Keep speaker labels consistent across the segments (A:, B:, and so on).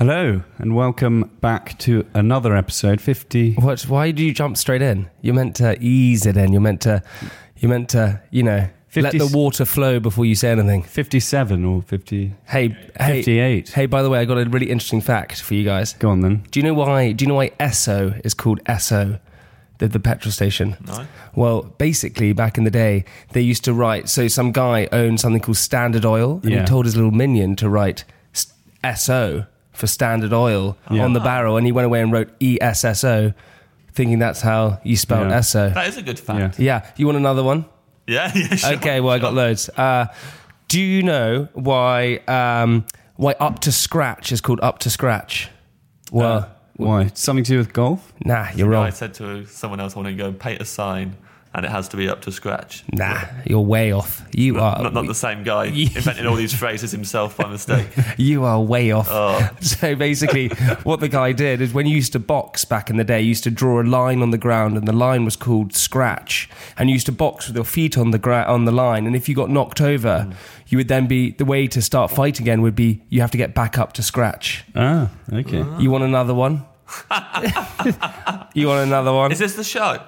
A: Hello, and welcome back to another episode 50.
B: What? Why do you jump straight in? You're meant to ease it in. You're meant to, you're meant to, you know, let the water flow before you say anything.
A: 57 or 50.
B: Hey, hey,
A: 58.
B: Hey, by the way, I got a really interesting fact for you guys.
A: Go on then.
B: Do you know why? Do you know why Esso is called Esso, the, the petrol station?
C: No.
B: Well, basically, back in the day, they used to write. So some guy owned something called Standard Oil, and
A: Yeah.
B: he told his little minion to write s- SO for Standard Oil
A: Yeah.
B: on the barrel, and he went away and wrote E ESSO, thinking that's how you spell
A: Yeah.
B: Esso.
C: That is a good fact.
B: Yeah, you want another one?
C: Yeah, yeah, sure.
B: Okay, well I got loads. Uh, do you know why um, why up to scratch is called up to scratch? Well,
A: Uh, Why? Something to do with golf?
B: nah, you're
C: I
B: wrong.
C: I said to someone else, I want to go and paint a sign, and it has to be up to scratch.
B: Nah, you're way off. You are
C: Not, not the same guy inventing all these phrases himself by mistake.
B: you are way off.
C: Oh.
B: So basically, what the guy did is when you used to box back in the day, you used to draw a line on the ground, and the line was called scratch. And you used to box with your feet on the gra- on the line, and if you got knocked over,
C: Hmm.
B: you would then be the way to start fight again would be you have to get back up to scratch.
A: Ah, okay.
B: You want another one? you want another one?
C: Is this the show?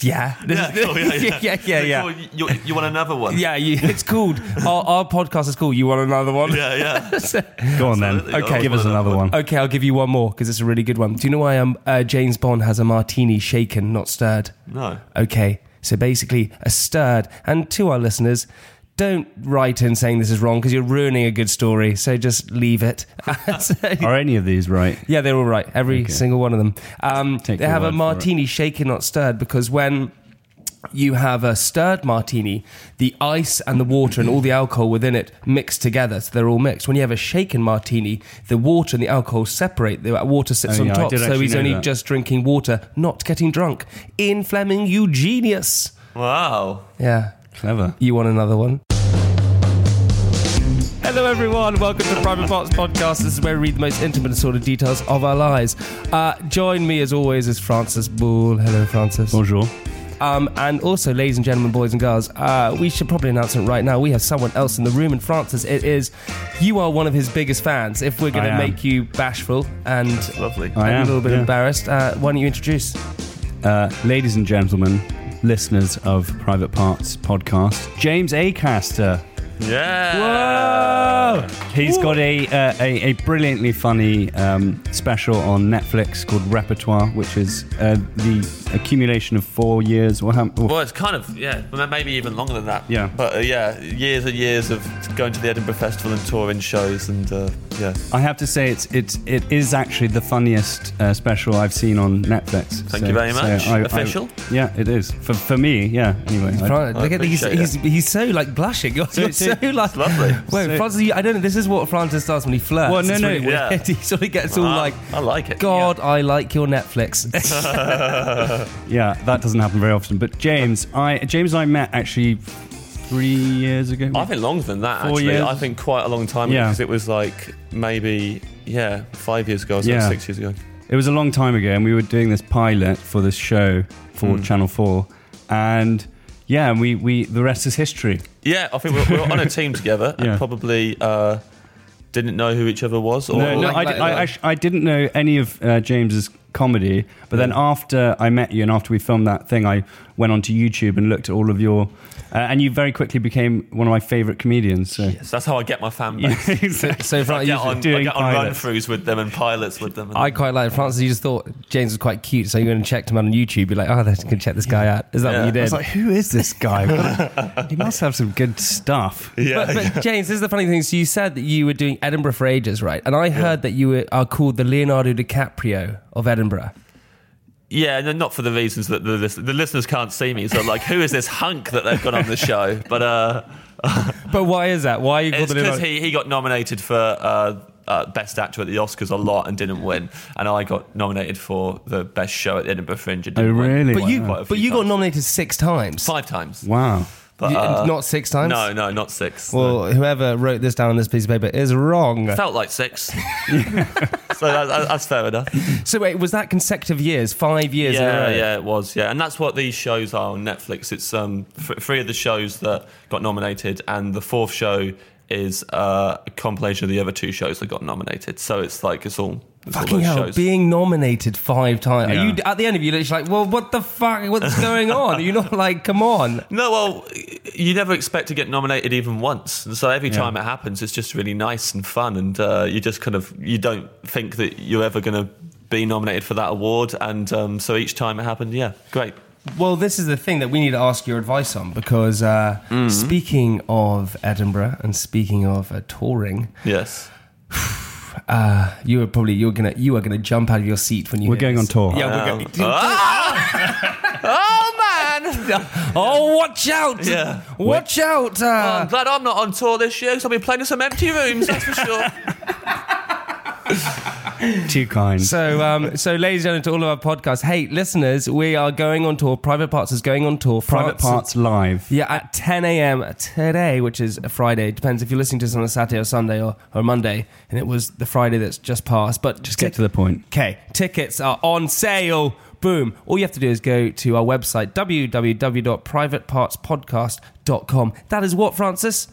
B: Yeah. This
C: Yeah,
B: is-
C: cool, yeah, yeah.
B: yeah, yeah, yeah.
C: Cool, You, you want another one?
B: Yeah, you, it's called. Our, our podcast is called. You want another one?
C: Yeah, yeah.
A: Go on then.
C: Absolutely.
B: Okay.
A: Give us another one.
B: Okay, I'll give you one more because it's a really good one. Do you know why um, uh, James Bond has a martini shaken, not stirred?
C: No.
B: Okay, so basically a stirred. And to our listeners, don't write in saying this is wrong because you're ruining a good story. So just leave it.
A: Are any of these right?
B: yeah, they're all right. Every
A: Okay.
B: single one of them. Um, they have a martini shaken, not stirred, because when you have a stirred martini, the ice and the water and all the alcohol within it mix together, so they're all mixed. When you have a shaken martini, the water and the alcohol separate. The water sits
A: Oh,
B: on
A: yeah, I
B: top, so he's only
A: that.
B: just drinking water, not getting drunk. Ian Fleming, you genius.
C: Wow.
B: Yeah.
A: Clever.
B: You want another one? Hello, everyone. Welcome to Private Parts Podcast. This is where we read the most intimate and sordid details of our lives. Uh, join me, as always, is Francis Boulle. Hello, Francis.
A: Bonjour.
B: Um, and also, ladies and gentlemen, boys and girls, uh, we should probably announce it right now. We have someone else in the room, and Francis, it is you are one of his biggest fans. If we're going
A: I
B: to
A: am.
B: make you bashful and
C: Lovely.
A: I
B: a
A: am, a
B: little bit
A: yeah.
B: embarrassed, uh, why don't you introduce?
A: Uh, ladies and gentlemen, listeners of Private Parts podcast, James Acaster.
C: Yeah.
A: He's got a, uh, a a brilliantly funny um, special on Netflix called Repertoire, which is uh, the accumulation of four years. Or how, or
C: Well, it's kind of, yeah, maybe even longer than that.
A: Yeah.
C: But uh, yeah, years and years of going to the Edinburgh Festival and touring shows, and uh, yeah.
A: I have to say, it's it's it is actually the funniest uh, special I've seen on Netflix.
C: Thank you very much. Official?
A: yeah, it is for for me. Yeah. Anyway, I-
B: Fran- Look at he's, he's, he's so like blushing. You're so,
A: so-
B: like
C: lovely.
B: Wait,
A: So-
B: Francis, you, I don't know. This is what Francis does when he flirts.
A: Well, no,
B: It's
A: no,
B: really
C: yeah.
B: weird. he sort of gets all
C: Ah,
B: like,
C: I like it.
B: God, I like your Netflix.
A: yeah, that doesn't happen very often. But James, I James and I met actually three years ago.
C: I think longer than that.
A: Four
C: Actually,
A: years?
C: I think quite a long time
A: Yeah.
C: because it was like maybe yeah five years ago, or
A: Yeah.
C: six years ago.
A: It was a long time ago, and we were doing this pilot for this show for
C: Hmm.
A: Channel Four, and yeah, we we the rest is history.
C: Yeah, I think we were, we were on a team together and
A: Yeah.
C: probably uh, didn't know who each other was. Or,
A: No, no,
B: like-
A: I,
B: like-
A: I, I, didn't know any of uh, James's comedy, but then after I met you and after we filmed that thing, I went onto YouTube and looked at all of your, uh, and you very quickly became one of my favourite comedians. So.
C: Yes, that's how I get my fan
A: Yeah,
C: base.
A: exactly.
B: so,
C: I
B: Fran-
C: get
B: you-
C: on, I
A: doing
C: get on run throughs with them and pilots with them. And
B: I quite like Francis. You just thought James was quite cute, so you went and checked him out on YouTube. You're like, oh, let's go check this guy out. Is that
C: Yeah.
B: what you did?
A: I
B: did?
A: was like, who is this guy? He must have some good stuff.
C: yeah,
B: but, but James, this is the funny thing. So you said that you were doing Edinburgh for ages, right? And I heard that you were, are called the Leonardo DiCaprio of Edinburgh.
C: Yeah, and not for the reasons that the, lis- the listeners can't see me. So like, who is this hunk that they've got on the show? But uh,
B: But why is that? Why are you
C: It's because he, he got nominated for uh, uh, Best Actor at the Oscars a lot and didn't win. And I got nominated for the Best Show at the Edinburgh Fringe and didn't
A: Oh,
C: win.
A: really?
B: But you,
C: Quite
B: but
C: few
B: you got nominated six times.
C: Five times.
A: Wow.
C: But, uh,
B: not six times.
C: No, no, not six.
B: Well, whoever wrote this down on this piece of paper is wrong.
C: Felt like six. so that, that- that's fair enough.
B: So wait, was that consecutive years? Five years?
C: Yeah, yeah, it was. Yeah, and that's what these shows are on Netflix. It's um, th- three of the shows that got nominated, and the fourth show is uh, a compilation of the other two shows that got nominated. So it's like it's all it's
B: Fucking
C: those
B: hell,
C: shows.
B: being nominated five times. Are you at the end of you literally like, well, what the fuck? What's going on? Are you not like, come on?
C: No, well, you never expect to get nominated even once. And so every time it happens, it's just really nice and fun. And uh, you just kind of, you don't think that you're ever going to be nominated for that award. And um, so each time it happened, yeah, great.
B: Well, this is the thing that we need to ask your advice on because uh,
C: Mm-hmm.
B: speaking of Edinburgh and speaking of uh, touring,
C: Yes.
B: uh, you are probably you're gonna you are gonna jump out of your seat when you.
A: We're
B: hear
A: going on tour.
B: Yeah, we're going.
C: oh, man.
B: Oh, watch out!
C: Yeah.
B: watch out!
C: Well,
B: Uh,
C: I'm glad I'm not on tour this year because I'll be playing in some empty rooms, that's for sure.
A: Too kind.
B: So, um, so ladies and gentlemen, to all of our podcasts, hey, listeners, we are going on tour. Private Parts is going on tour.
A: Private Parts Live.
B: Yeah, at 10 a.m. today, which is a Friday. Depends if you're listening to this on a Saturday or Sunday or, or Monday. And it was the Friday that's just passed. But
A: Just get to the point.
B: Okay, tickets are on sale. Boom. All you have to do is go to our website, www.privatepartspodcast.com. That is what, Francis?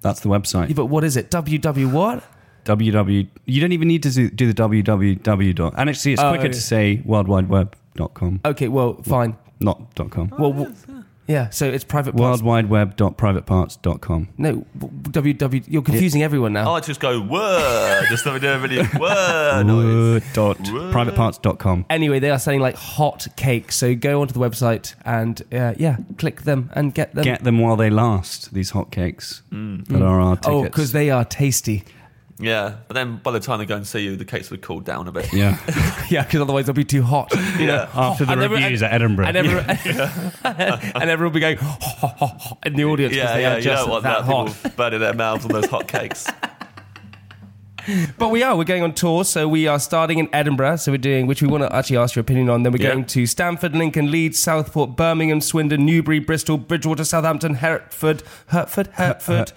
A: That's the website.
B: Yeah, but what is it? www what?
A: Www. You don't even need to do, do the www. dot. And actually, it's
B: Oh,
A: quicker
B: yeah.
A: to say worldwideweb.com,
B: Okay, well, fine.
A: not dot .com.
B: Well, w- yeah, so it's private parts.
A: Worldwideweb.privateparts.com.
B: No, w- www. You're confusing everyone now.
C: I just go word. Just let me do a really word noise.
A: Dot privateparts.com.
B: Anyway, they are selling like hot cakes. So go onto the website and uh, yeah, click them and get them.
A: Get them while they last, these hotcakes that are our tickets.
B: oh, because they are tasty.
C: Yeah, but then by the time they go and see you, the cakes would cool down a bit.
A: Yeah.
B: yeah, because otherwise they'll be too hot. You know,
A: After the
B: And everyone-
A: reviews at Edinburgh.
B: and, everyone, and everyone will be going in the audience
C: Yeah,
B: they
C: yeah,
B: are
C: you
B: just
C: don't want
B: that
C: that.
B: hot.
C: People burning their mouths on those hot cakes.
B: But we are. We're going on tour, so we are starting in Edinburgh. So we're doing, which we want to actually ask your opinion on. Then we're
C: Yeah.
B: going to Stamford, Lincoln, Leeds, Southport, Birmingham, Swindon, Newbury, Bristol, Bridgewater, Southampton, Hertford, Hertford, Hertford.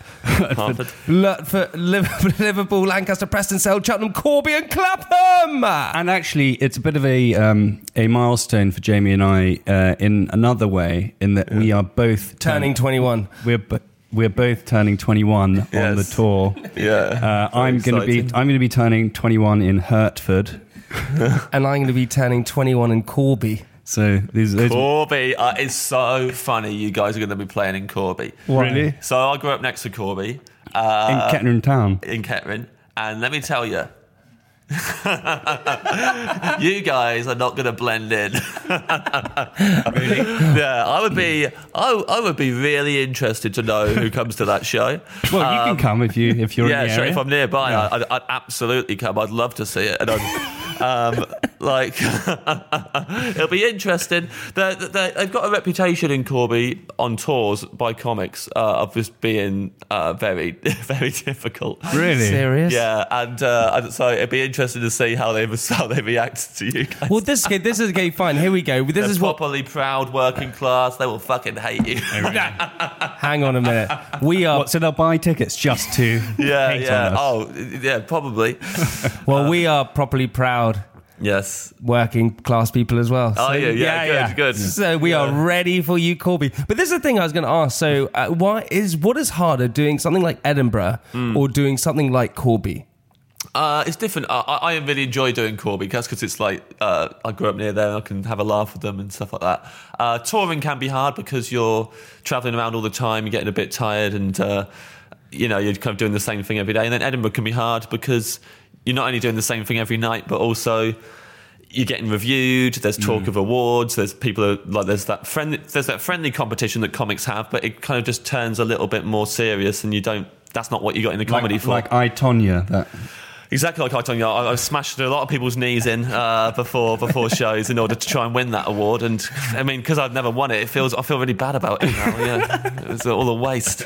B: Lutford, Liverpool, Liverpool, Lancaster, Preston, Sale, Cheltenham, Corby, and Clapham.
A: And actually, it's a bit of a um, a milestone for Jamie and I uh, in another way, in that we are both
B: Turning 21.
A: We're we're both turning 21 on the tour.
C: Yeah.
A: Uh, I'm going to be. I'm going to be turning 21 in Hertford.
B: And I'm going to be turning 21 in Corby.
A: So these those
C: Corby uh, it's so funny. You guys are going to be playing in Corby.
A: really
C: So I grew up next to Corby
A: in
C: uh,
A: Kettering Town.
C: in Kettering, and let me tell you, you guys are not going to blend in. Yeah, I would be. I, I would be really interested to know who comes to that show.
A: Well, you can um, come if you if you're
C: yeah,
A: in the
C: sure.
A: area.
C: If I'm nearby, I, I'd, I'd absolutely come. I'd love to see it, and I'd, um, like it'll be interesting. They're, they're, they've got a reputation in Corby on tours by comics uh, of just being uh, very, very difficult.
A: really?
B: Serious?
C: Yeah, and, uh, and so it'd be interesting to see how they how they react to you guys.
B: Well, this, okay, this is okay, fine. Here we go. This
C: They're
B: is what.
C: properly proud working class. They will fucking hate you.
B: Hang on a minute. We are.
A: What, so they'll buy tickets just to
C: yeah,
A: hate
C: yeah.
A: on us.
C: Oh, yeah, probably.
B: Well, we are properly proud
C: Yes.
B: working class people as well.
C: Oh, yeah, yeah, good, good.
B: So we are ready for you, Corby. But this is the thing I was going to ask. So, uh, why is what is harder, doing something like Edinburgh
C: Hmm.
B: or doing something like Corby?
C: Uh, it's different. I, I I really enjoy doing Corby because it's like uh, I grew up near there and I can have a laugh with them and stuff like that. Uh, touring can be hard because you're traveling around all the time, you're getting a bit tired, and uh, you know you're kind of doing the same thing every day. And then Edinburgh can be hard because you're not only doing the same thing every night, but also you're getting reviewed. There's talk of awards. There's people who- like there's that friendly there's that friendly competition that comics have, but it kind of just turns a little bit more serious, and you don't. That's not what you got in the comedy
A: like,
C: for.
A: like I Tonya. That
C: Exactly like I you, I, I've smashed a lot of people's knees in uh, before before shows in order to try and win that award. And I mean, because I've never won it, it feels I feel really bad about it now. Yeah, it was all a waste.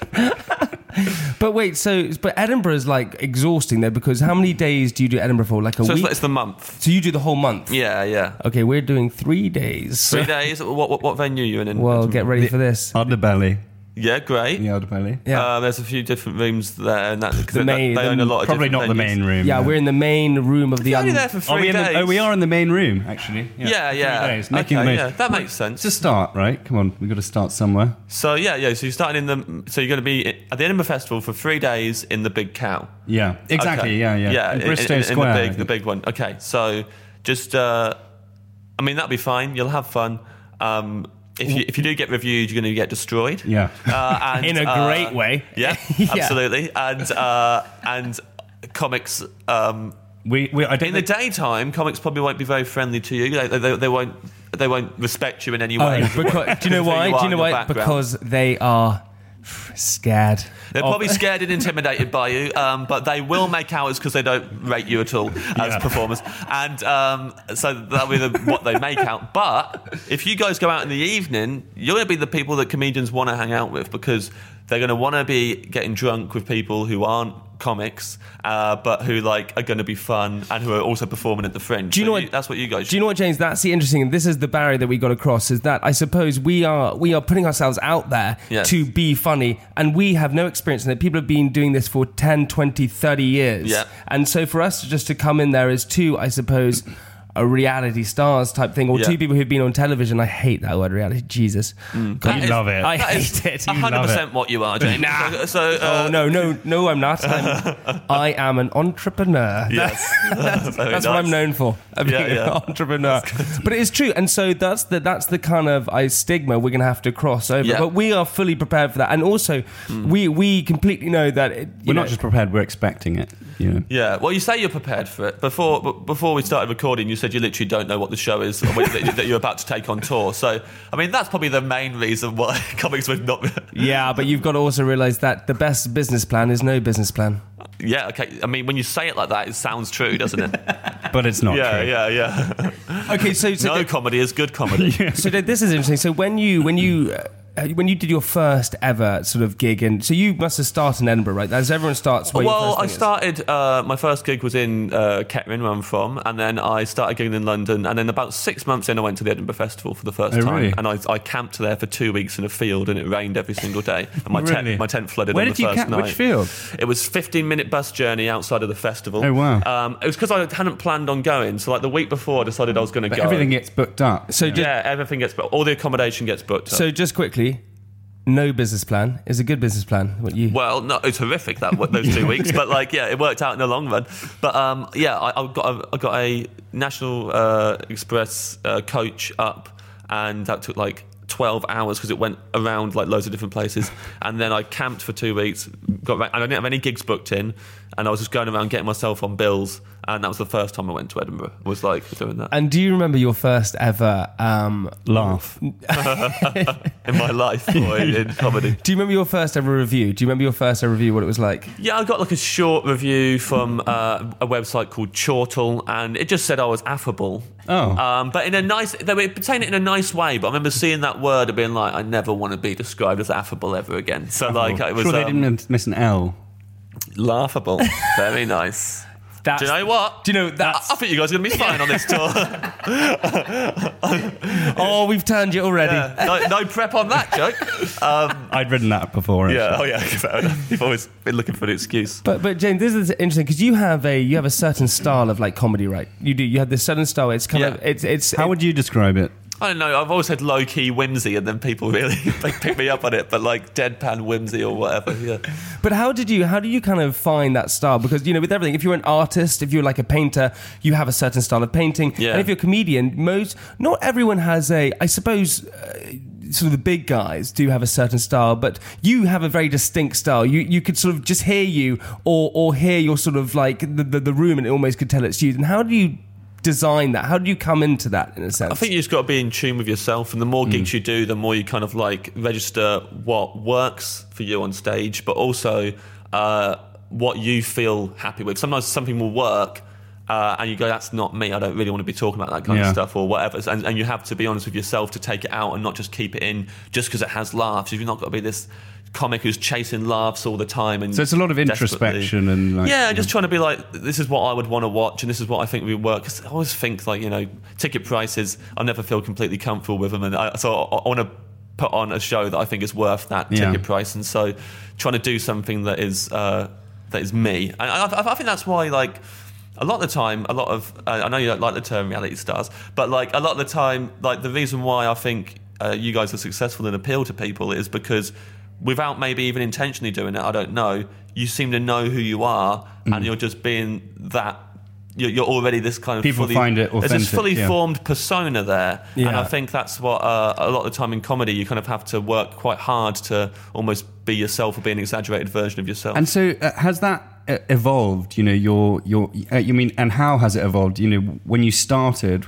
B: But wait, so but Edinburgh is like exhausting though because how many days do you do Edinburgh for? Like a
C: So it's,
B: week.
C: it's the month.
B: so you do the whole month.
C: Yeah, yeah.
B: Okay, we're doing three days.
C: Three days. What, what, what venue are you in? in
B: Well,
C: Edinburgh?
B: get ready for this.
A: Underbelly.
C: Yeah, great.
A: The underbelly.
B: Yeah.
C: Uh, there's a few different rooms there, and that, 'cause
B: The main-
C: they own a lot of
A: Probably not
C: different
A: the
C: venues.
A: main room.
B: Yeah, we're in the main room of the.
C: You're only
B: un-
C: there for three
A: Are we in
C: days.
A: the, oh, we are in the main room, actually. Yeah,
C: Yeah,
A: three
C: yeah.
A: days, making
C: okay,
A: the
C: yeah, that makes sense.
A: To start, right? Come on, we've got to start somewhere.
C: So yeah, yeah. So you're starting in the. So you're going to be at the Edinburgh Festival for three days in the Big Cow.
A: Yeah, exactly.
C: Okay.
A: Yeah, yeah.
C: yeah.
A: In
C: in-
A: Bristo
C: in, in
A: Square.
C: the big, the big one. Okay, so just. Uh, I mean, that'll be fine. You'll have fun. Um, if you if you do get reviewed, you're going to get destroyed.
A: Yeah.
C: Uh, and,
B: In a
C: uh,
B: great way.
C: Yeah,
B: Yeah.
C: absolutely. And uh, and comics. Um,
A: we, we, I don't
C: in the daytime, comics probably won't be very friendly to you. They, they, they won't. They won't respect you in any way.
B: Oh, because, do you know why?
C: you
B: Do you know why? Because they are scared.
C: They're probably scared and intimidated by you, um, but they will make out it's because they don't rate you at all as performers, and um, so that'll be the, what they make out. But if you guys go out in the evening, you're going to be the people that comedians want to hang out with because they're going to want to be getting drunk with people who aren't comics, uh, but who like are going to be fun and who are also performing at the Fringe.
B: Do you
C: So
B: know what-
C: That's what you guys.
B: Do you know what, James? That's the interesting. This is the barrier that we got across. Is that I suppose we are we are putting ourselves out there
C: Yes.
B: to be funny, and we have no experience in it. People have been doing this for 10, 20, 30 years.
C: Yeah.
B: And so for us just to come in there is too, I suppose. A reality stars type thing, or
C: Yeah.
B: two people who've been on television. I hate that word, reality. Jesus,
C: That
A: You
C: is-
A: love it.
B: I
C: That is
B: hate it.
A: You
C: 100% what you are, James.
B: Nah.
C: So, so, uh,
B: oh no, no, no! I'm not. I'm, I am an entrepreneur.
C: Yes.
B: That's,
C: Very
B: that's what I'm known for. I'm
C: Yeah,
B: being
C: yeah.
B: an entrepreneur. But it is true, and so that's the that's the kind of I stigma we're going to have to cross over.
C: Yeah.
B: But we are fully prepared for that, and also we we completely know that it, you
A: We're
B: know,
A: not just prepared; we're expecting it. You know.
C: Yeah, well, you say you're prepared for it. Before b- before we started recording, you said you literally don't know what the show is that that you're about to take on tour. So, I mean, that's probably the main reason why comics would not.
B: Yeah, but you've got to also realize that the best business plan is no business plan.
C: yeah, okay. I mean, when you say it like that, it sounds true, doesn't it?
A: But it's not
C: yeah,
A: true.
C: yeah, yeah.
B: Okay, so so,
C: No comedy is good comedy.
B: so this is interesting. So when you when you uh, when you did your first ever sort of gig, and so you must have started in Edinburgh, right? As everyone starts. Where your
C: Well,
B: first
C: I
B: thing is.
C: started. Uh, my first gig was in uh, Kettering, where I'm from, and then I started gigging in London. And then about six months in, I went to the Edinburgh Festival for the first
A: Oh,
C: time,
A: really?
C: and I, I camped there for two weeks in a field, and it rained every single day. And my
A: Really?
C: tent, my tent flooded.
A: Where
C: on
A: did
C: the
A: you
C: first
A: camp?
C: night.
A: Which field?
C: It was 15 minute bus journey outside of the festival.
A: Oh, wow.
C: Um, it was because I hadn't planned on going. So like the week before, I decided I was going to go.
A: everything gets booked up.
B: So just
C: yeah, everything gets booked. All the accommodation gets booked. up.
B: So just quickly, no business plan is a good business plan. What you?
C: Well, no, it's horrific that those two weeks, but like, yeah, it worked out in the long run. But um, yeah, I, I got a, I got a National uh, Express uh, coach up, and that took like. 12 hours because it went around like loads of different places and then I camped for two weeks got and I didn't have any gigs booked in and I was just going around getting myself on bills and that was the first time I went to Edinburgh was like doing that
B: And do you remember your first ever? Um,
A: Laugh.
C: in my life or in, in comedy
B: do you remember your first ever review? Do you remember your first ever review? What it was like?
C: Yeah, I got like a short review from uh, a website called Chortle, and it just said I was affable.
A: Oh.
C: Um, but in a nice, they were saying it in a nice way. But I remember seeing that word and being like, I never want to be described as affable ever again. So like, it was
A: sure they
C: um,
A: didn't miss an L.
C: laughable. Very nice.
B: That's,
C: Do you know what?
B: Do you know
C: I. I think you guys are going to be fine on this tour.
B: oh, we've turned you already.
C: no, no prep on that joke. Um,
A: I'd written that before.
C: yeah.
A: actually.
C: Oh yeah. Fair enough. You've always been looking for an excuse.
B: But but James, this is interesting because you have a you have a certain style of like comedy, right? You do. You have this certain style. It's kind
C: Yeah.
B: of it's it's
A: How would you describe it?
C: I don't know. I've always had low key whimsy, and then people really like, pick me up on it. But like deadpan whimsy or whatever. Yeah.
B: But how did you how do you kind of find that style? Because you know, with everything, if you're an artist, if you're like a painter, you have a certain style of painting.
C: Yeah.
B: And if you're a comedian, most not everyone has a. I suppose. Uh, Sort of the big guys do have a certain style, but you have a very distinct style. You you could sort of just hear you or or hear your sort of like the, the, the room and it almost could tell it's you. And how do you design that? How do you come into that in a sense?
C: I think you just got to be in tune with yourself, and the more gigs you do, the more you kind of like register what works for you on stage, but also uh, what you feel happy with. Sometimes something will work. Uh, and you go, that's not me. I don't really want to be talking about that kind
A: Yeah.
C: of stuff or whatever. And, and you have to be honest with yourself to take it out and not just keep it in just because it has laughs. You've not got to be this comic who's chasing laughs all the time. And
A: So it's a lot of introspection and like,
C: yeah, just trying to be like, this is what I would want to watch, and this is what I think would work. Because I always think like, you know, ticket prices, I never feel completely comfortable with them, and I, so I, I want to put on a show that I think is worth that
A: Yeah.
C: ticket price, and so trying to do something that is uh, that is me, and I, I, I think that's why like. A lot of the time, a lot of uh, I know you don't like the term reality stars, but like a lot of the time, like the reason why I think uh, you guys are successful and appeal to people is because without maybe even intentionally doing it, I don't know, you seem to know who you are
A: Mm.
C: and you're just being that. You're, you're already this kind of
A: People
C: fully,
A: find it
C: There's this fully
A: yeah.
C: formed persona there, and I think that's what uh, a lot of the time in comedy you kind of have to work quite hard to almost be yourself or be an exaggerated version of yourself.
A: And so, uh, has that evolved? You know, your your. Uh, you mean, and how has it evolved? You know, when you started,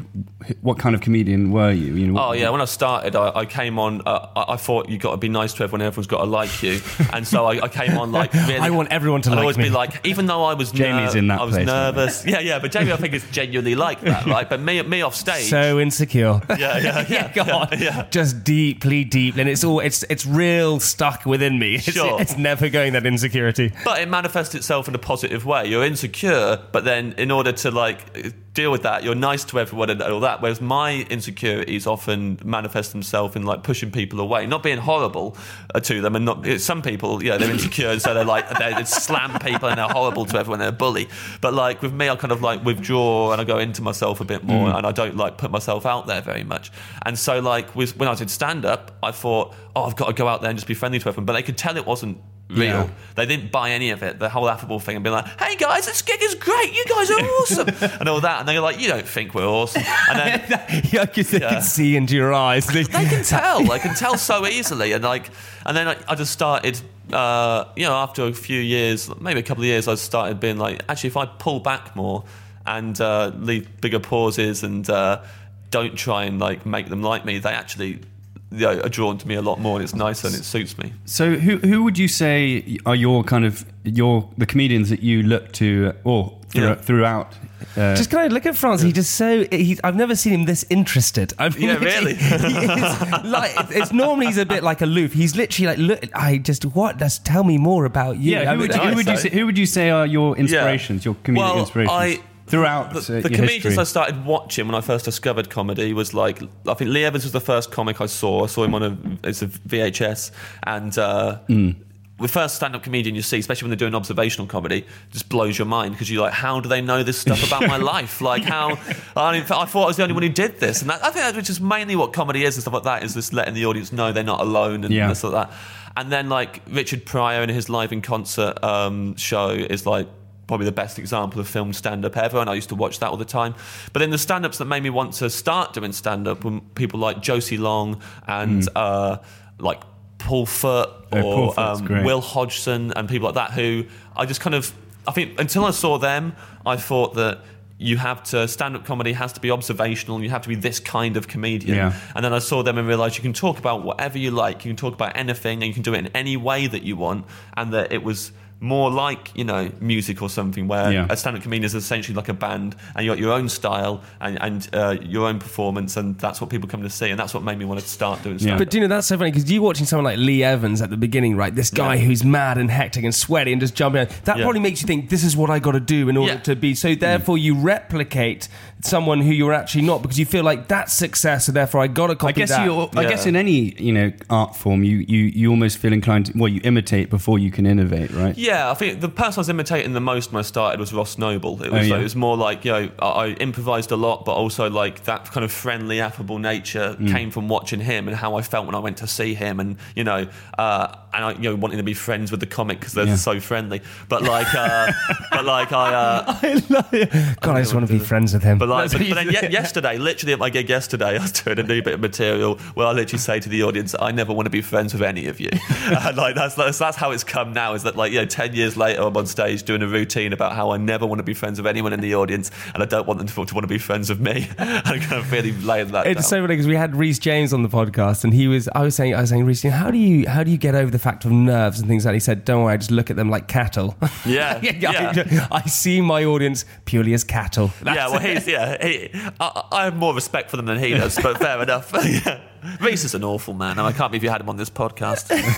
A: what kind of comedian were you? You know,
C: Oh yeah, when I started, I, I came on. Uh, I, I thought you got to be nice to everyone. Everyone's got to like you, and so I, I came on like. Really,
B: I want everyone to
C: I'd
B: like
C: always
B: me.
C: be like, even though I was
A: Jamie's
C: ner-
A: in that
C: I was
A: place,
C: nervous. Yeah, yeah, but Jamie, I think is genuinely like that, right? But me, me off stage.
B: So insecure.
C: yeah, yeah, yeah,
B: God,
C: yeah.
B: just deeply, deep, and it's all it's it's real stuck within me. It's,
C: Sure.
B: it's never going that insecurity.
C: But it manifests itself in a positive way. You're insecure, but then in order to like deal with that, you're nice to everyone and all that. Whereas my insecurities often manifest themselves in like pushing people away, not being horrible uh, to them, and not some people, yeah, they're insecure, and so they're like they, slam people and they're horrible to everyone, they're a bully. But like with me, I kind of like withdraw and I go into myself a bit more, and I don't like put myself out there very much. And so like with, when I did stand up, I thought, oh, I've got to go out there and just be friendly to everyone, but they could tell it wasn't real.
A: Yeah.
C: They didn't buy any of it. The whole affable thing and be like, "Hey guys, this gig is great. You guys are awesome," and all that. And they're like, "You don't think we're awesome?" And then
B: yeah, because they
C: Yeah.
B: can see into your eyes. They,
C: they can tell. They can tell so easily. And like, and then I, I just started. Uh, you know, after a few years, maybe a couple of years, I started being like, actually, if I pull back more and uh, leave bigger pauses and uh, don't try and like make them like me, they actually. You know, are drawn to me a lot more, and it's nicer and it suits me.
A: So, who who would you say are your kind of your the comedians that you look to, or through,
C: Yeah.
A: throughout? Uh,
B: Just kind of look at France. He's just so. He's, I've never seen him this interested. I mean,
C: Yeah, really?
B: he is like it's normally he's a bit like aloof. He's literally like, look. I just what? Just tell me more about you.
A: yeah,
B: I
A: who would, you, who would you say? Who would you say are your inspirations? Your comedic
C: Well,
A: inspirations
C: I-
A: throughout
C: the, the comedians
A: history?
C: I started watching when I first discovered comedy was like I think Lee Evans was the first comic I saw. I saw him on a it's a VHS and. Uh,
A: Mm.
C: The first stand-up comedian you see, especially when they're doing observational comedy, just blows your mind because you're like, "How do they know this stuff about my life? Like, how?" I, mean, I thought I was the only one who did this, and that, I think that which is mainly what comedy is and stuff like that is just letting the audience know they're not alone and
A: Yeah.
C: stuff like that. And then like Richard Pryor in his live in concert um, show is like probably the best example of film stand up ever, and I used to watch that all the time. But then the stand ups that made me want to start doing stand up were people like Josie Long and uh, like Paul Foot
A: Hmm. Oh, Paul
C: or um. Will Hodgson and people like that who I just kind of, I think until I saw them, I thought that. You have to stand up comedy has to be observational. You have to be this kind of comedian.
A: Yeah.
C: And then I saw them and realized you can talk about whatever you like. You can talk about anything and you can do it in any way that you want. And that it was more like, you know, music or something where
A: Yeah.
C: a stand up comedian is essentially like a band and you got your own style and, and uh, your own performance. And that's what people come to see. And that's what made me want to start doing stand up.
B: But do you know that's so funny because you watching someone like Lee Evans at the beginning, right? This guy
C: Yeah.
B: who's mad and hectic and sweaty and just jumping. Out, that
C: Yeah.
B: probably makes you think this is what I got to do in order
C: Yeah.
B: to be. So therefore, you replicate someone who you're actually not because you feel like that's success. So therefore, I got to copy
A: I guess
B: that.
A: you. I
C: Yeah.
A: guess in any you know art form, you you you almost feel inclined. To, well, you imitate before you can innovate, right?
C: Yeah, I think the person I was imitating the most when I started was Ross Noble. It was,
A: Oh, yeah.
C: it was more like, you know, I, I improvised a lot, but also like that kind of friendly, affable nature
A: Mm.
C: came from watching him and how I felt when I went to see him and, you know, uh, and I, you know, wanting to be friends with the comic because they're
A: Yeah.
C: so friendly. But like, uh, but like I, uh,
B: I love it. God, I just want to be friends with him.
C: but like, but, but then
B: you-
C: ye- yesterday, literally at my gig yesterday, I was doing a new bit of material where I literally say to the audience, "I never want to be friends with any of you." like that's, that's that's how it's come now. Is that like you know, ten years later, I'm on stage doing a routine about how I never want to be friends with anyone in the audience, and I don't want them to, to want to be friends with me. I'm kind of really laying that.
B: It's
C: down.
B: so funny because we had Rhys James on the podcast, and he was. I was saying, I was saying, Rhys, how do you how do you get over the fact of nerves and things like? that? He said, "Don't worry, I just look at them like cattle."
C: Yeah, yeah.
B: I, I see my audience purely as cattle.
C: yeah, well, he's yeah. He, I, I have more respect for them than he does, but fair enough. yeah. Rhys is an awful man, and I can't believe you had him on this podcast.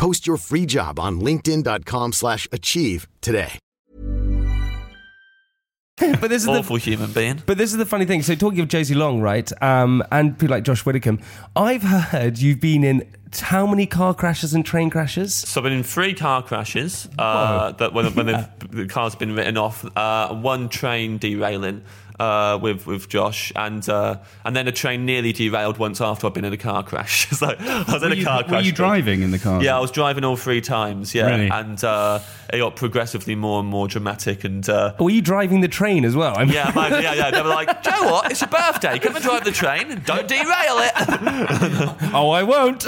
D: Post your free job on linkedin.com/achieve slash achieve today.
B: but this is the
C: Awful human being.
B: But this is the funny thing. So talking of Josie Long, right, um, and people like Josh Widdicombe, I've heard you've been in how many car crashes and train crashes?
C: So I've been in three car crashes uh, that when, when the, the car's been written off, uh, one train derailing uh, with with Josh, and uh, and then a train nearly derailed once after I've been in a car crash. so I was in a
A: you,
C: car
A: were you driving in the car?
C: Yeah, I was driving all three times. Yeah,
A: Really?
C: and uh, it got progressively more and more dramatic. And uh,
B: were you driving the train as well? I mean,
C: yeah, man, yeah, yeah. They were like, "Joe, what? It's your birthday. Come and drive the train and don't derail it."
B: oh, I won't.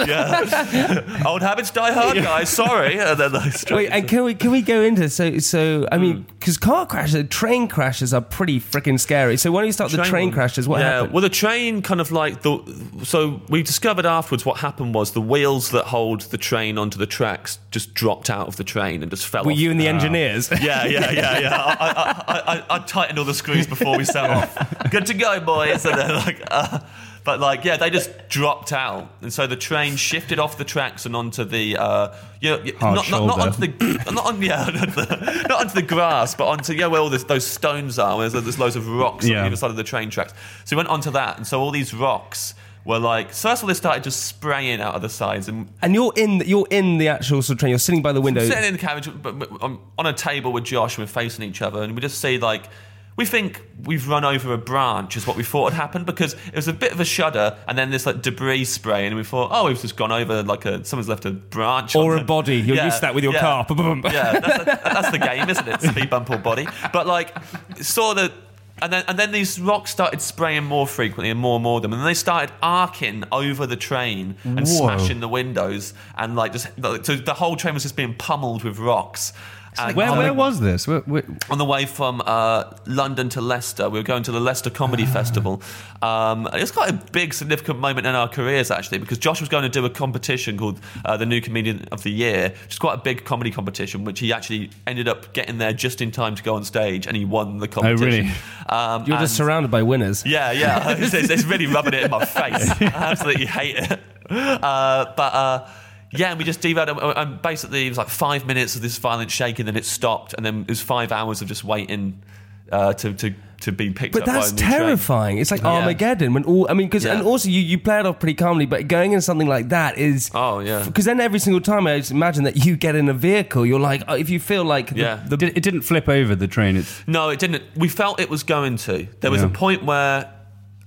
C: Old habits die hard, guys. Sorry. And then I
B: Wait, and can we can we go into so so? I
C: Hmm.
B: mean, because car crashes, train crashes are pretty freaking scary. So why don't you start the train
C: one.
B: crashes? What
C: yeah,
B: happened?
C: well, the train kind of like the. So we discovered afterwards what happened was the wheels that hold the train onto the tracks just dropped out of the train and just fell.
B: Were
C: off.
B: you and the engineers?
C: Yeah, yeah, yeah, yeah. I, I, I, I, I tightened all the screws before we set off. Good to go, boys. And then like, uh, but like, yeah, they just dropped out, and so the train shifted off the tracks and onto the, uh, you know, not, not, not onto the, not on, yeah, not, the, not onto the grass, but onto yeah, where all this, those stones are. Where there's, there's loads of rocks on
A: Yeah.
C: either side of the train tracks. So we went onto that, and so all these rocks were like. So of all, they started just spraying out of the sides, and
B: And you're in you're in the actual sort of train. You're sitting by the window.
C: We're sitting in the carriage but, but on, on a table with Josh, and we're facing each other, and we just see like we think we've run over a branch is what we thought had happened because it was a bit of a shudder and then this like debris spray and we thought oh we've just gone over like a someone's left a branch
B: Or a body. You're used to that with your car.
C: yeah that's, that's the game isn't it speed bump or body but like saw the and then, and then these rocks started spraying more frequently and more and more of them. And then they started arcing over the train and
B: Whoa.
C: smashing the windows. And like just, so the whole train was just being pummeled with rocks. And
A: Where, where
C: the,
A: was this? Where, where,
C: on the way from uh, London to Leicester, we were going to the Leicester Comedy
A: Ah.
C: Festival. Um, it's quite a big, significant moment in our careers, actually, because Josh was going to do a competition called uh, the New Comedian of the Year, which is quite a big comedy competition, which he actually ended up getting there just in time to go on stage, and he won the competition.
A: Oh, really?
C: Um,
B: You're just surrounded by winners.
C: yeah, yeah. It's, it's- it's really rubbing it in my face. I absolutely hate it. Uh, but uh, yeah, and we just derailed. And, and basically, it was like five minutes of this violent shaking, then it stopped, and then it was five hours of just waiting uh, to, to to be picked
B: But
C: up. by
B: that's
C: a new train.
B: terrifying. It's like
C: Yeah.
B: Armageddon when all I mean, because
C: Yeah.
B: and also you, you play it off pretty calmly, but going in something like that is
C: Oh, yeah.
B: Because then every single time I just imagine that you get in a vehicle, you're like, oh, if you feel like the-
C: Yeah.
B: the,
A: Did- it didn't flip over the train. It's,
C: No, it didn't. We felt it was going to. There was
A: Yeah.
C: a point where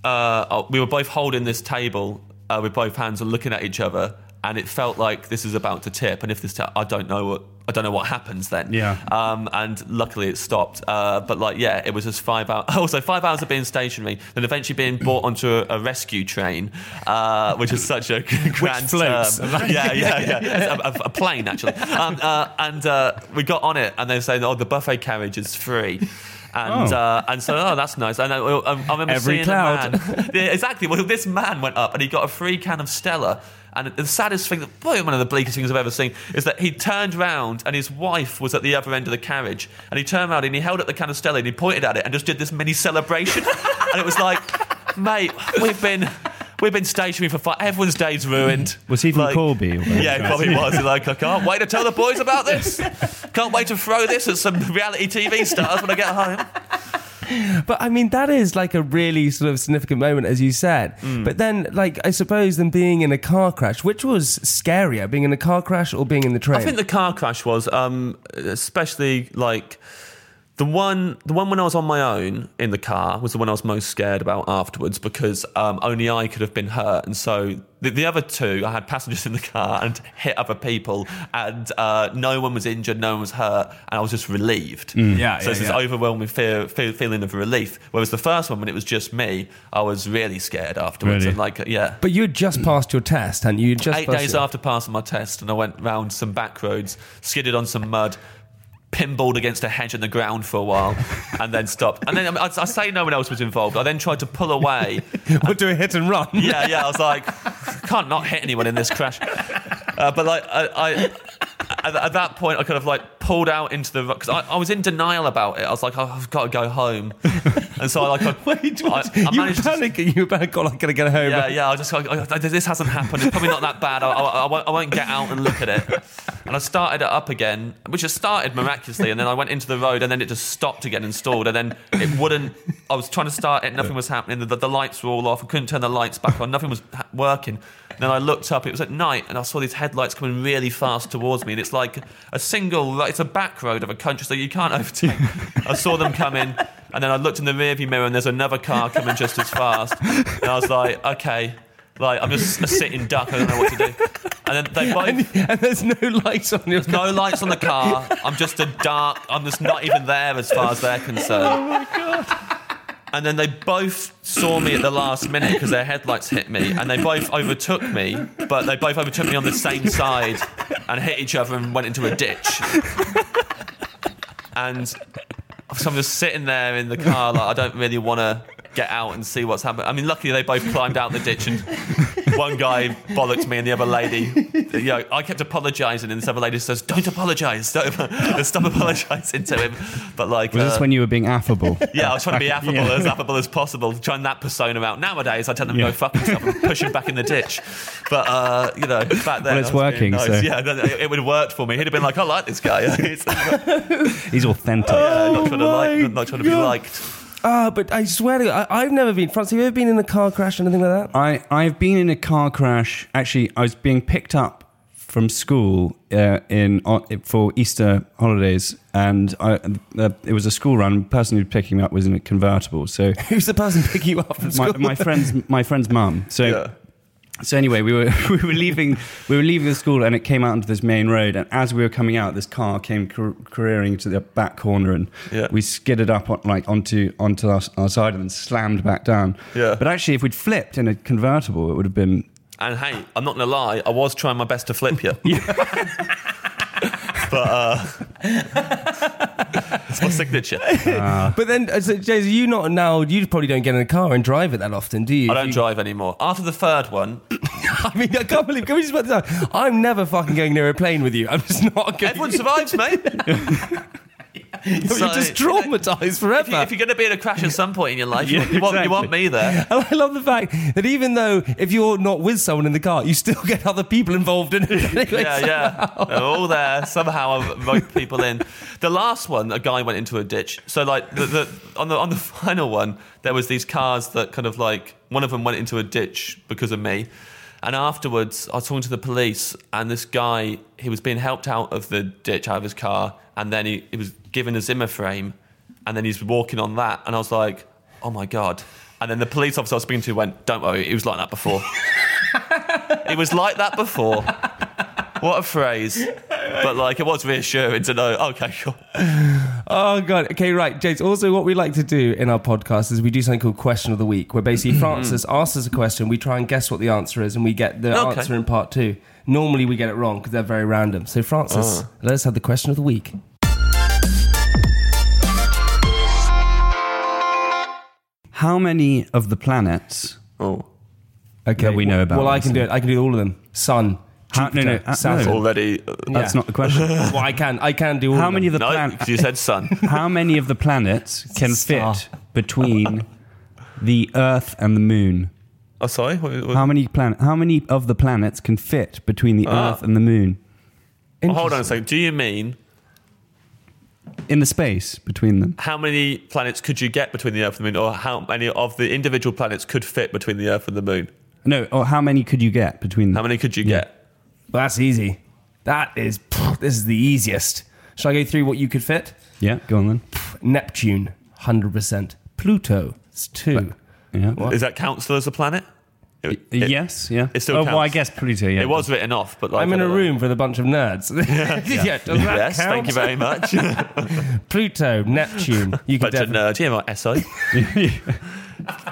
C: uh, oh, we were both holding this table uh, with both hands and looking at each other, and it felt like this is about to tip. And if this, ta- I don't know what. I don't know what happens then.
A: Yeah.
C: Um, and luckily it stopped. Uh, but like, yeah, it was just five hours. Also, five hours of being stationary, then eventually being brought onto a, a rescue train, uh, which is such a grand
B: floats.
C: term. Yeah, yeah, yeah. A, a- a plane actually. Um, uh, and uh, we got on it, and they were saying, "Oh, the buffet carriage is free." And
A: Oh.
C: uh, and so oh that's nice. And I, I, I remember
B: Every
C: seeing
B: cloud.
C: a man. Yeah, exactly. Well, this man went up and he got a free can of Stella. And the saddest thing, that probably one of the bleakest things I've ever seen, is that he turned round and his wife was at the other end of the carriage. And he turned around and he held up the can and he pointed at it and just did this mini celebration. and it was like, mate, we've been. We've been stationary for five. Everyone's day's ruined.
A: Was he from
C: Like-
A: Corby?
C: Yeah, he probably was. He's like, I can't wait to tell the boys about this. Can't wait to throw this at some reality TV stars when I get home.
B: But I mean, that is like a really sort of significant moment, as you said.
C: Mm.
B: But then, like, I suppose them being in a car crash, which was scarier, being in a car crash or being in the train?
C: I think the car crash was, um, especially like the one, the one when I was on my own in the car was the one I was most scared about afterwards because um, only I could have been hurt, and so the, the other two, I had passengers in the car and hit other people, and uh, no one was injured, no one was hurt, and I was just relieved.
B: Yeah,
C: so
B: yeah,
C: it's this
B: yeah.
C: overwhelming fear, fear, feeling of relief. Whereas the first one, when it was just me, I was really scared afterwards,
A: Really?
C: and like yeah.
B: but you had just passed your test, and you just
C: Eight
B: passed
C: days
B: your-
C: after passing my test, and I went round some back roads, skidded on some mud, pinballed against a hedge in the ground for a while, and then stopped. And then I, I say no one else was involved. I then tried to pull away.
B: We'll do a hit and run.
C: Yeah, yeah. I was like, can't not hit anyone in this crash. Uh, but like, I, I at, at that point, I kind of like pulled out into the because I, I was in denial about it. I was like, oh, I've got to go home, and so I like, I,
B: Wait,
C: I,
B: what?
C: I
B: you were
C: managed to-
B: panicking. You were about God, I'm gonna get home.
C: yeah, yeah. I just like, I, this hasn't happened. It's probably not that bad. I, I, I, won't, I won't get out and look at it. And I started it up again, which just started miraculously, and then I went into the road, and then it just stopped to get installed, and then it wouldn't. I was trying to start it, nothing was happening. The, the lights were all off. I couldn't turn the lights back on. Nothing was ha- working. And then I looked up. It was at night, and I saw these headlights coming really fast towards me, and it's like a single. It's a back road of a country, so you can't overtake. I saw them coming, and then I looked in the rearview mirror, and there's another car coming just as fast, and I was like, okay. Like I'm just a sitting duck. I don't know what to do. And then they both
B: And, and there's no lights on your
C: no lights on the car. I'm just a dark. I'm just not even there as far as they're concerned. Oh my god! And then they both saw me at the last minute because their headlights hit me, and they both overtook me, but they both overtook me on the same side and hit each other and went into a ditch. And so I'm just sitting there in the car, like I don't really want to get out and see what's happening. I mean, luckily they both climbed out the ditch, and one guy bollocked me, and the other lady, you know, I kept apologising, and this other lady says, "Don't apologise, don't stop apologising to him." But like,
A: Was
C: uh,
A: this when you were being affable?
C: yeah, I was trying to be affable,
A: Yeah.
C: as affable as possible, trying that persona out. Nowadays, I tell them
A: Yeah.
C: go fuck yourself and push him back in the ditch. But uh, you know, back then,
A: Well, it's
C: I was being
A: working,
C: Nice.
A: so-
C: Yeah, it, it would have worked for me. He'd have been like, I like this guy.
A: He's authentic.
C: yeah, not trying to like, not trying to be
B: God.
C: liked.
B: Ah, but I swear to God, I, I've never been. France, have you ever been in a car crash or anything like that?
A: I, I've been in a car crash. Actually, I was being picked up from school uh, in on, for Easter holidays, and I, uh, it was a school run. The person who was picking me up was in a convertible. So
B: Who's the person picking you up from
A: my,
B: school?
A: my friend's my friend's mum. So.
C: Yeah.
A: So anyway, we were we were leaving we were leaving the school, and it came out onto this main road. And as we were coming out, this car came car- careering to the back corner, and
C: Yeah.
A: we skidded up on, like onto onto our, our side and then slammed back down.
C: Yeah.
A: But actually, if we'd flipped in a convertible, it would have been
C: And hey, I'm not gonna lie, I was trying my best to flip you. but uh, it's my signature.
B: But then, uh, so, James, you not now. You probably don't get in a car and drive it that often, do you?
C: I don't
B: You-
C: drive anymore. After the third one,
B: I mean, I can't believe. Can we just put this out? I'm never fucking going near a plane with you. I'm just not going.
C: everyone survives, mate.
B: You're
C: So,
B: just
C: you know,
B: traumatized
C: If,
B: forever.
C: you, if you're going to be in a crash at some point in your life, you,
A: Yeah,
C: you want, you want me there.
B: And oh, I love the fact that even though if you're not with someone in the car, you still get other people involved in it. Anyway,
C: Yeah,
B: so-
C: yeah. They're all there. Somehow I've roped people in. The last one, a guy went into a ditch. So like the, the on the on the final one, there was these cars that kind of like one of them went into a ditch because of me. And afterwards, I was talking to the police, and this guy, he was being helped out of the ditch, out of his car, and then he, he was given a Zimmer frame, and then he's walking on that, and I was like, oh my god. And then the police officer I was speaking to went, don't worry, it was like that before. it was like that before. What a phrase. But like it was reassuring to know, okay, cool.
B: Oh god. Okay, right, James. Also, what we like to do in our podcast is we do something called Question of the Week, where basically mm-hmm. Francis asks us a question, we try and guess what the answer is, and we get the
C: Okay.
B: answer in part two. Normally, we get it wrong because they're very random. So, Francis, ah. let us have the question of the week.
A: How many of the planets?
C: Oh.
B: Okay,
A: That we know about,
B: Well, I can do it. I can do all of them. Sun.
A: How- no,
B: Jupiter,
A: no, uh,
B: Saturn.
A: no.
C: Already uh,
A: That's
B: Yeah.
A: not the question.
B: well, I can. I can do all.
A: how
B: of
A: many of
B: them.
A: the
C: No,
A: planets?
C: because you said sun.
A: How many of the planets can
B: Star.
A: fit between the Earth and the Moon?
C: Oh sorry? What- what-
A: How many planet? How many of the planets can fit between the
C: Ah.
A: Earth and the Moon
C: Oh, hold on a second. Do you mean
A: in the space between them?
C: how many planets could you get between the Earth and the Moon, or how many of the individual planets could fit between the Earth and the Moon?
A: No, or how many could you get between them?
C: How many could you
A: Yeah.
C: get?
B: Well, that's easy. That is. pff, This is the easiest. Shall I go through what you could fit?
A: Yeah, go on then.
B: Neptune, hundred percent. Pluto, it's two.
A: Yeah.
C: Is that count still as a planet? It- it-
A: yes, yeah.
C: it still
A: oh, well, I guess Pluto. Yeah,
C: It was written off, but like
B: I'm in a
C: don't
B: room with a bunch of nerds. yeah, does that
C: Yes,
B: count?
C: thank you very much.
B: Pluto, Neptune. You could
C: Bunch of nerds. Yeah, my SO. do, do you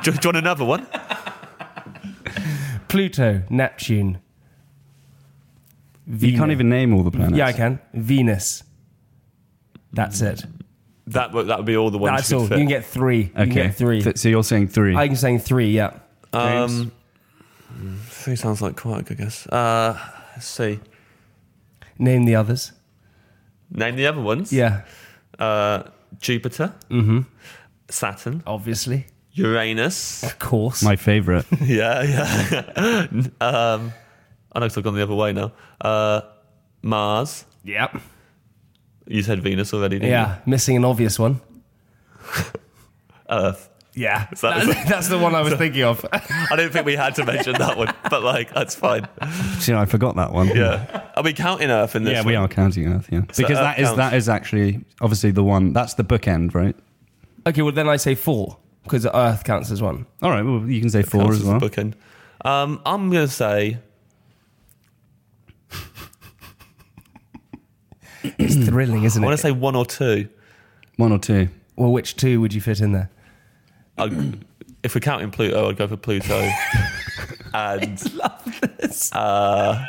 C: want another one?
B: Pluto, Neptune.
A: You can't even name all the planets.
B: Yeah, I can. Venus. That's it.
C: That would that would be all the ones.
B: That's
C: you
B: all.
C: could
B: You can get three. You
A: Okay.
B: can get three.
A: So you're saying three.
B: I'm saying three. Yeah.
C: Um, three sounds like quite a good guess. Uh, let's see.
B: Name the others.
C: Name the other ones.
B: Yeah.
C: Uh, Jupiter. Mm-hmm. Saturn.
B: Obviously.
C: Uranus.
B: Of course.
A: My favorite.
C: yeah, yeah. um, I know 'cause I've gone the other way now. Uh, Mars.
B: Yep.
C: You said Venus already, didn't
B: Yeah. Missing an obvious one.
C: Earth.
B: Yeah.
C: that-
B: That's, that's the one I was thinking of.
C: I don't think we had to mention that one, but like that's fine.
A: See, I forgot that one.
C: Yeah. Are we counting Earth in this?
A: Yeah, we are counting Earth. Yeah, because
C: Earth
A: that is
C: counts.
A: that is actually obviously the one. That's the bookend, right?
B: okay, well, then I say four because Earth counts as one.
A: All right. Well, you can say four as
C: as a
A: well.
C: bookend. Um, I'm gonna say
B: It's thrilling, isn't
C: I
B: it?
C: I want to say one or two.
A: One or two.
B: well, which two would you fit in there?
C: I'd, if we're counting Pluto, I'd go for Pluto. and love Uh,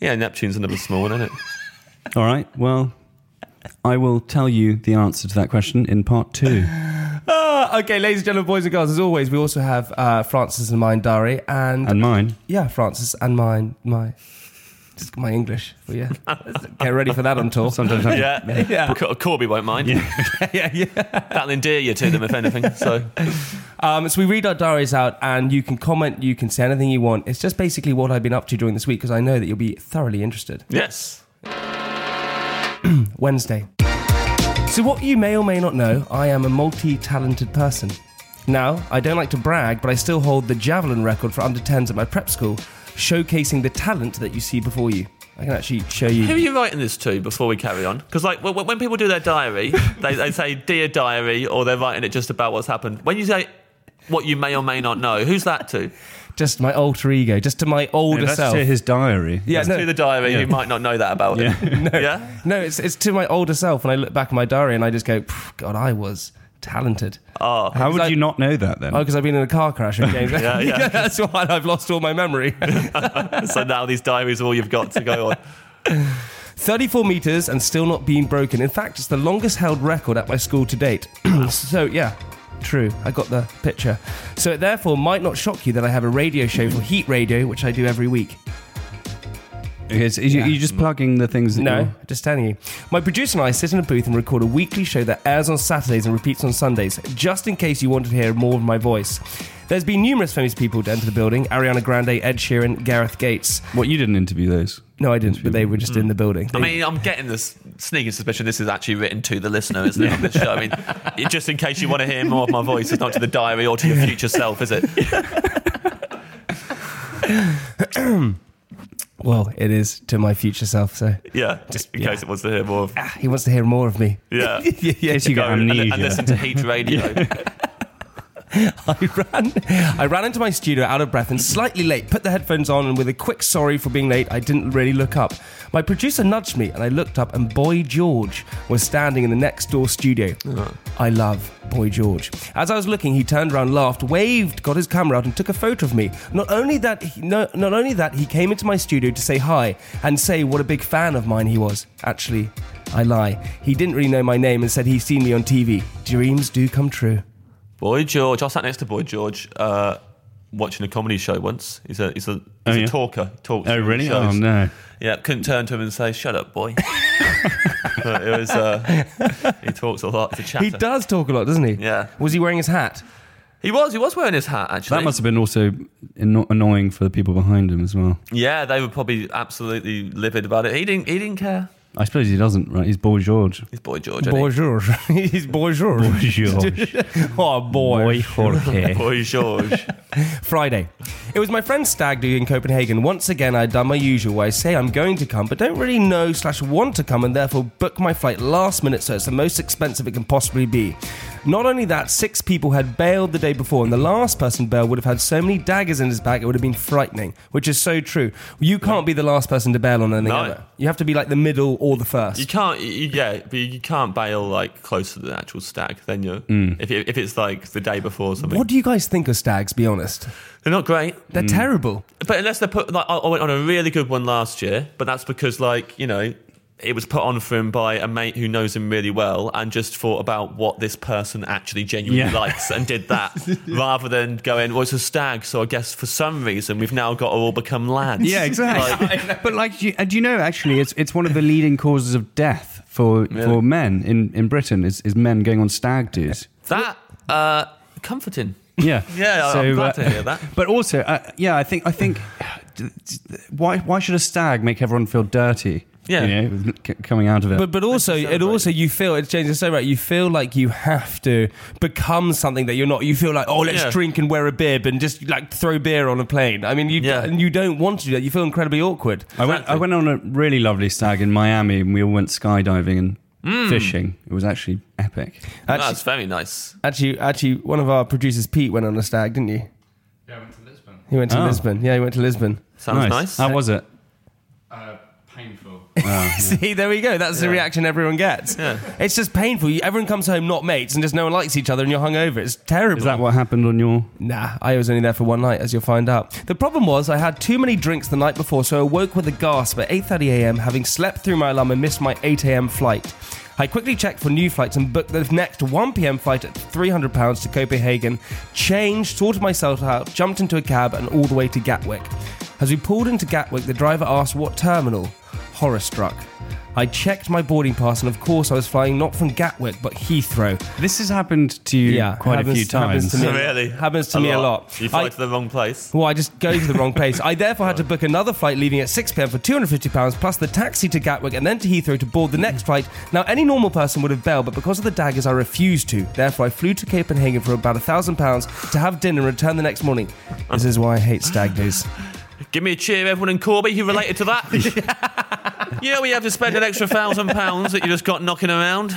C: yeah, Neptune's another small one, isn't it?
A: All right. Well, I will tell you the answer to that question in part two.
B: Ah, okay, ladies and gentlemen, boys and girls, as always, we also have uh, Francis and mine diary, and,
A: And mine.
B: yeah, Francis and mine, my just my English. But yeah, get ready for that on tour.
A: Sometimes I-
C: Yeah,
B: Yeah.
C: Cor- Corby won't mind.
B: yeah, yeah.
C: That'll endear you to them, if anything. So,
B: Um, so we read our diaries out, and you can comment, you can say anything you want. It's just basically what I've been up to during this week because I know that you'll be thoroughly interested.
C: yes.
B: Wednesday. So, what you may or may not know, I am a multi talented person. Now, I don't like to brag, but I still hold the javelin record for under 10s at my prep school, showcasing the talent that you see before you. I can actually show you.
C: Who are
B: you.
C: you writing this to before we carry on? Because, like, when, when people do their diary, they, they say, Dear Diary, or they're writing it just about what's happened. When you say what you may or may not know, who's that to?
B: Just my alter ego, just to my older
A: That's
B: self.
A: to his diary.
B: yeah,
C: That's
B: no,
C: to the diary who might not know that about
A: Yeah.
C: it. Yeah?
B: no, it's, it's to my older self. And I look back at my diary and I just go, God, I was talented.
C: Oh,
A: How would
B: I-
A: you not know that then?
B: Oh, because I've been in a car crash and games.
C: Yeah, yeah.
B: That's why I've lost all my memory.
C: so now these diaries are all you've got to go on.
B: 34 meters and still not being broken. In fact, it's the longest held record at my school to date. so, yeah, true. I got the picture. So, it therefore might not shock you that I have a radio show for Heat Radio, which I do every week.
A: Okay, so you- You're just plugging the things that
B: No,
A: you're-
B: just telling you. My producer and I sit in a booth and record a weekly show that airs on Saturdays and repeats on Sundays, just in case you wanted to hear more of my voice. There's been numerous famous people down to enter the building Ariana Grande, Ed Sheeran, Gareth Gates.
A: What, you didn't interview those?
B: No, I didn't, but they were just in the mm. building.
C: I mean, I'm getting this sneaking suspicion this is actually written to the listener, isn't it, on the show? I mean, it- just in case you want to hear more of my voice, it's not to the diary or to your future self, is it?
B: well, it is to my future self, so
C: Yeah, just in case it wants to hear more of.
B: ah, he wants to hear more of me.
C: Yeah.
B: yeah, yeah.
A: case you
C: Go
A: get
C: and,
A: amnesia.
C: and listen to Heat Radio.
B: I ran, I ran into my studio out of breath and slightly late. Put the headphones on, and with a quick sorry for being late, I didn't really look up. My producer nudged me, and I looked up, and Boy George was standing in the next door studio. I love Boy George. As I was looking, he turned around, laughed, waved, got his camera out, and took a photo of me. Not only that, he, no, not only that, he came into my studio to say hi and say what a big fan of mine he was. Actually, I lie. He didn't really know my name and said he's seen me on TV. Dreams do come true.
C: Boy George, I sat next to Boy George uh, watching a comedy show once. He's a he's a, he's
A: Oh,
C: a
A: yeah?
C: talker. He talks.
A: Oh, really?
C: shows.
A: Oh, no.
C: Yeah, couldn't turn to him and say, "Shut up, boy." But it was. Uh, he talks a lot. He's a.
B: He does talk a lot, doesn't he?
C: Yeah.
B: Was he wearing his hat?
C: He was. He was wearing his hat. Actually,
A: That must have been also annoying for the people behind him as well.
C: Yeah, they were probably absolutely livid about it. He didn't. He didn't care.
A: I suppose he doesn't, right? He's Boy George.
C: He's Boy George. isn't he?
B: Bonjour. He's bonjour.
A: George.
B: oh, boy.
A: Jorge.
C: Boy George.
B: Friday. It was my friend's stag do in Copenhagen. Once again, I'd done my usual where I say I'm going to come, but don't really know slash want to come and therefore book my flight last minute so it's the most expensive it can possibly be. Not only that, six people had bailed the day before, and the last person bailed would have had so many daggers in his back it would have been frightening, which is so true. You can't be the last person to bail on anything
C: No.
B: ever. You have to be like the middle or the first.
C: You can't. You, yeah, but you can't bail like close to the actual stag. Then you, mm. if if it's like the day before or something,
B: what do you guys think of stags, be honest?
C: they're not great.
B: They're mm. terrible.
C: But unless they put, like, I I went on a really good one last year, but that's because, like, you know, it was put on for him by a mate who knows him really well and just thought about what this person actually genuinely
A: Yeah.
C: likes and did that rather than going, well, it's a stag, so I guess for some reason we've now got to all become lads.
A: Yeah, exactly.
C: Like,
A: but like, do you, uh, do you know? Actually, it's it's one of the leading causes of death for for men in, in Britain is, is men going on stag do's.
C: that, uh, comforting.
A: Yeah,
C: Yeah, I'm glad to hear that.
A: But also, uh, yeah, I think I think why why should a stag make everyone feel dirty?
C: Yeah.
A: you know, c- coming out of it.
B: But but also it also you feel it changes so right. You feel like you have to become something that you're not. You feel like oh let's
C: Yeah.
B: drink and wear a bib and just like throw beer on a plane. I mean you
C: Yeah.
B: and you don't want to do that. You feel incredibly awkward.
A: I went I went on a really lovely stag in Miami, and we all went skydiving and
C: Mm.
A: fishing. It was actually epic.
B: Actually,
C: That's very nice.
B: actually, actually, one of our producers, Pete, went on a stag, didn't you?
E: Yeah, I went to Lisbon.
B: He went to
A: Oh.
B: Lisbon. Yeah, he went to Lisbon.
C: Sounds nice.
A: How was it?
E: Painful.
B: See, there we go. That's the reaction everyone gets.
C: Yeah.
B: It's just painful. You, everyone comes home not mates, and just no one likes each other, and you're hungover. It's terrible.
A: Is that what happened on your?
B: Nah, I was only there for one night, as you'll find out. The problem was I had too many drinks the night before, so I woke with a gasp at 8:30 a.m., having slept through my alarm and missed my 8 a.m. flight. I quickly checked for new flights and booked the next 1 p.m. flight at 300 pounds to Copenhagen. Changed, sorted myself out, jumped into a cab, and all the way to Gatwick. As we pulled into Gatwick, the driver asked what terminal. Horror struck. I checked my boarding pass, and of course, I was flying not from Gatwick but Heathrow.
A: This has happened to you
B: Yeah,
A: quite a
B: happens-
A: few
B: happens
A: times.
B: to me.
C: really?
B: Happens to me a lot.
C: You fly
B: I-
C: to the wrong place.
B: Well, I just go to the wrong place. I therefore had to book another flight leaving at 6 pm for £250 plus the taxi to Gatwick and then to Heathrow to board the next flight. Now, any normal person would have bailed, but because of the daggers, I refused to. Therefore, I flew to Copenhagen for about £1,000 to have dinner and return the next morning. This is why I hate stag do's.
C: Give me a cheer, everyone in Corby who related to that. you know, we have to spend an extra thousand pounds that you just got knocking around.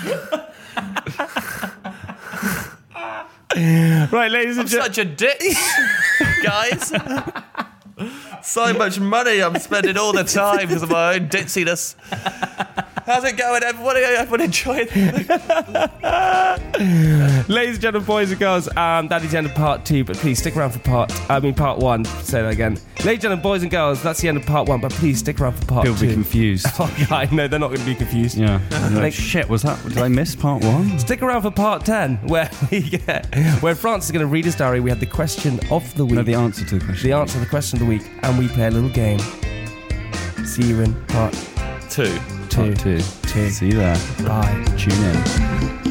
B: Right, ladies and gentlemen.
C: such a dick, guys. so much money I'm spending all the time because of my own ditziness. How's it going, everybody? Everyone enjoying?
B: Ladies and gentlemen, boys and girls, um, that is the end of part two, but please stick around for part, I mean, part one. Say that again. Ladies and gentlemen, boys and girls, that's the end of part one, but please stick around for part
A: People will be confused.
B: Oh, yeah, I know, they're not going to be confused.
A: Yeah. Like,
B: Like-
A: shit, was that? Did I miss part one?
B: Stick around for part 10, where we get, where Francis going to read his diary. We have the question of the week.
A: No, the answer to the question.
B: the answer to the question of the week, and we play a little game. See you in part
C: Two.
B: Two.
A: Two.
B: Two.
A: See you there.
B: Bye.
A: Tune in.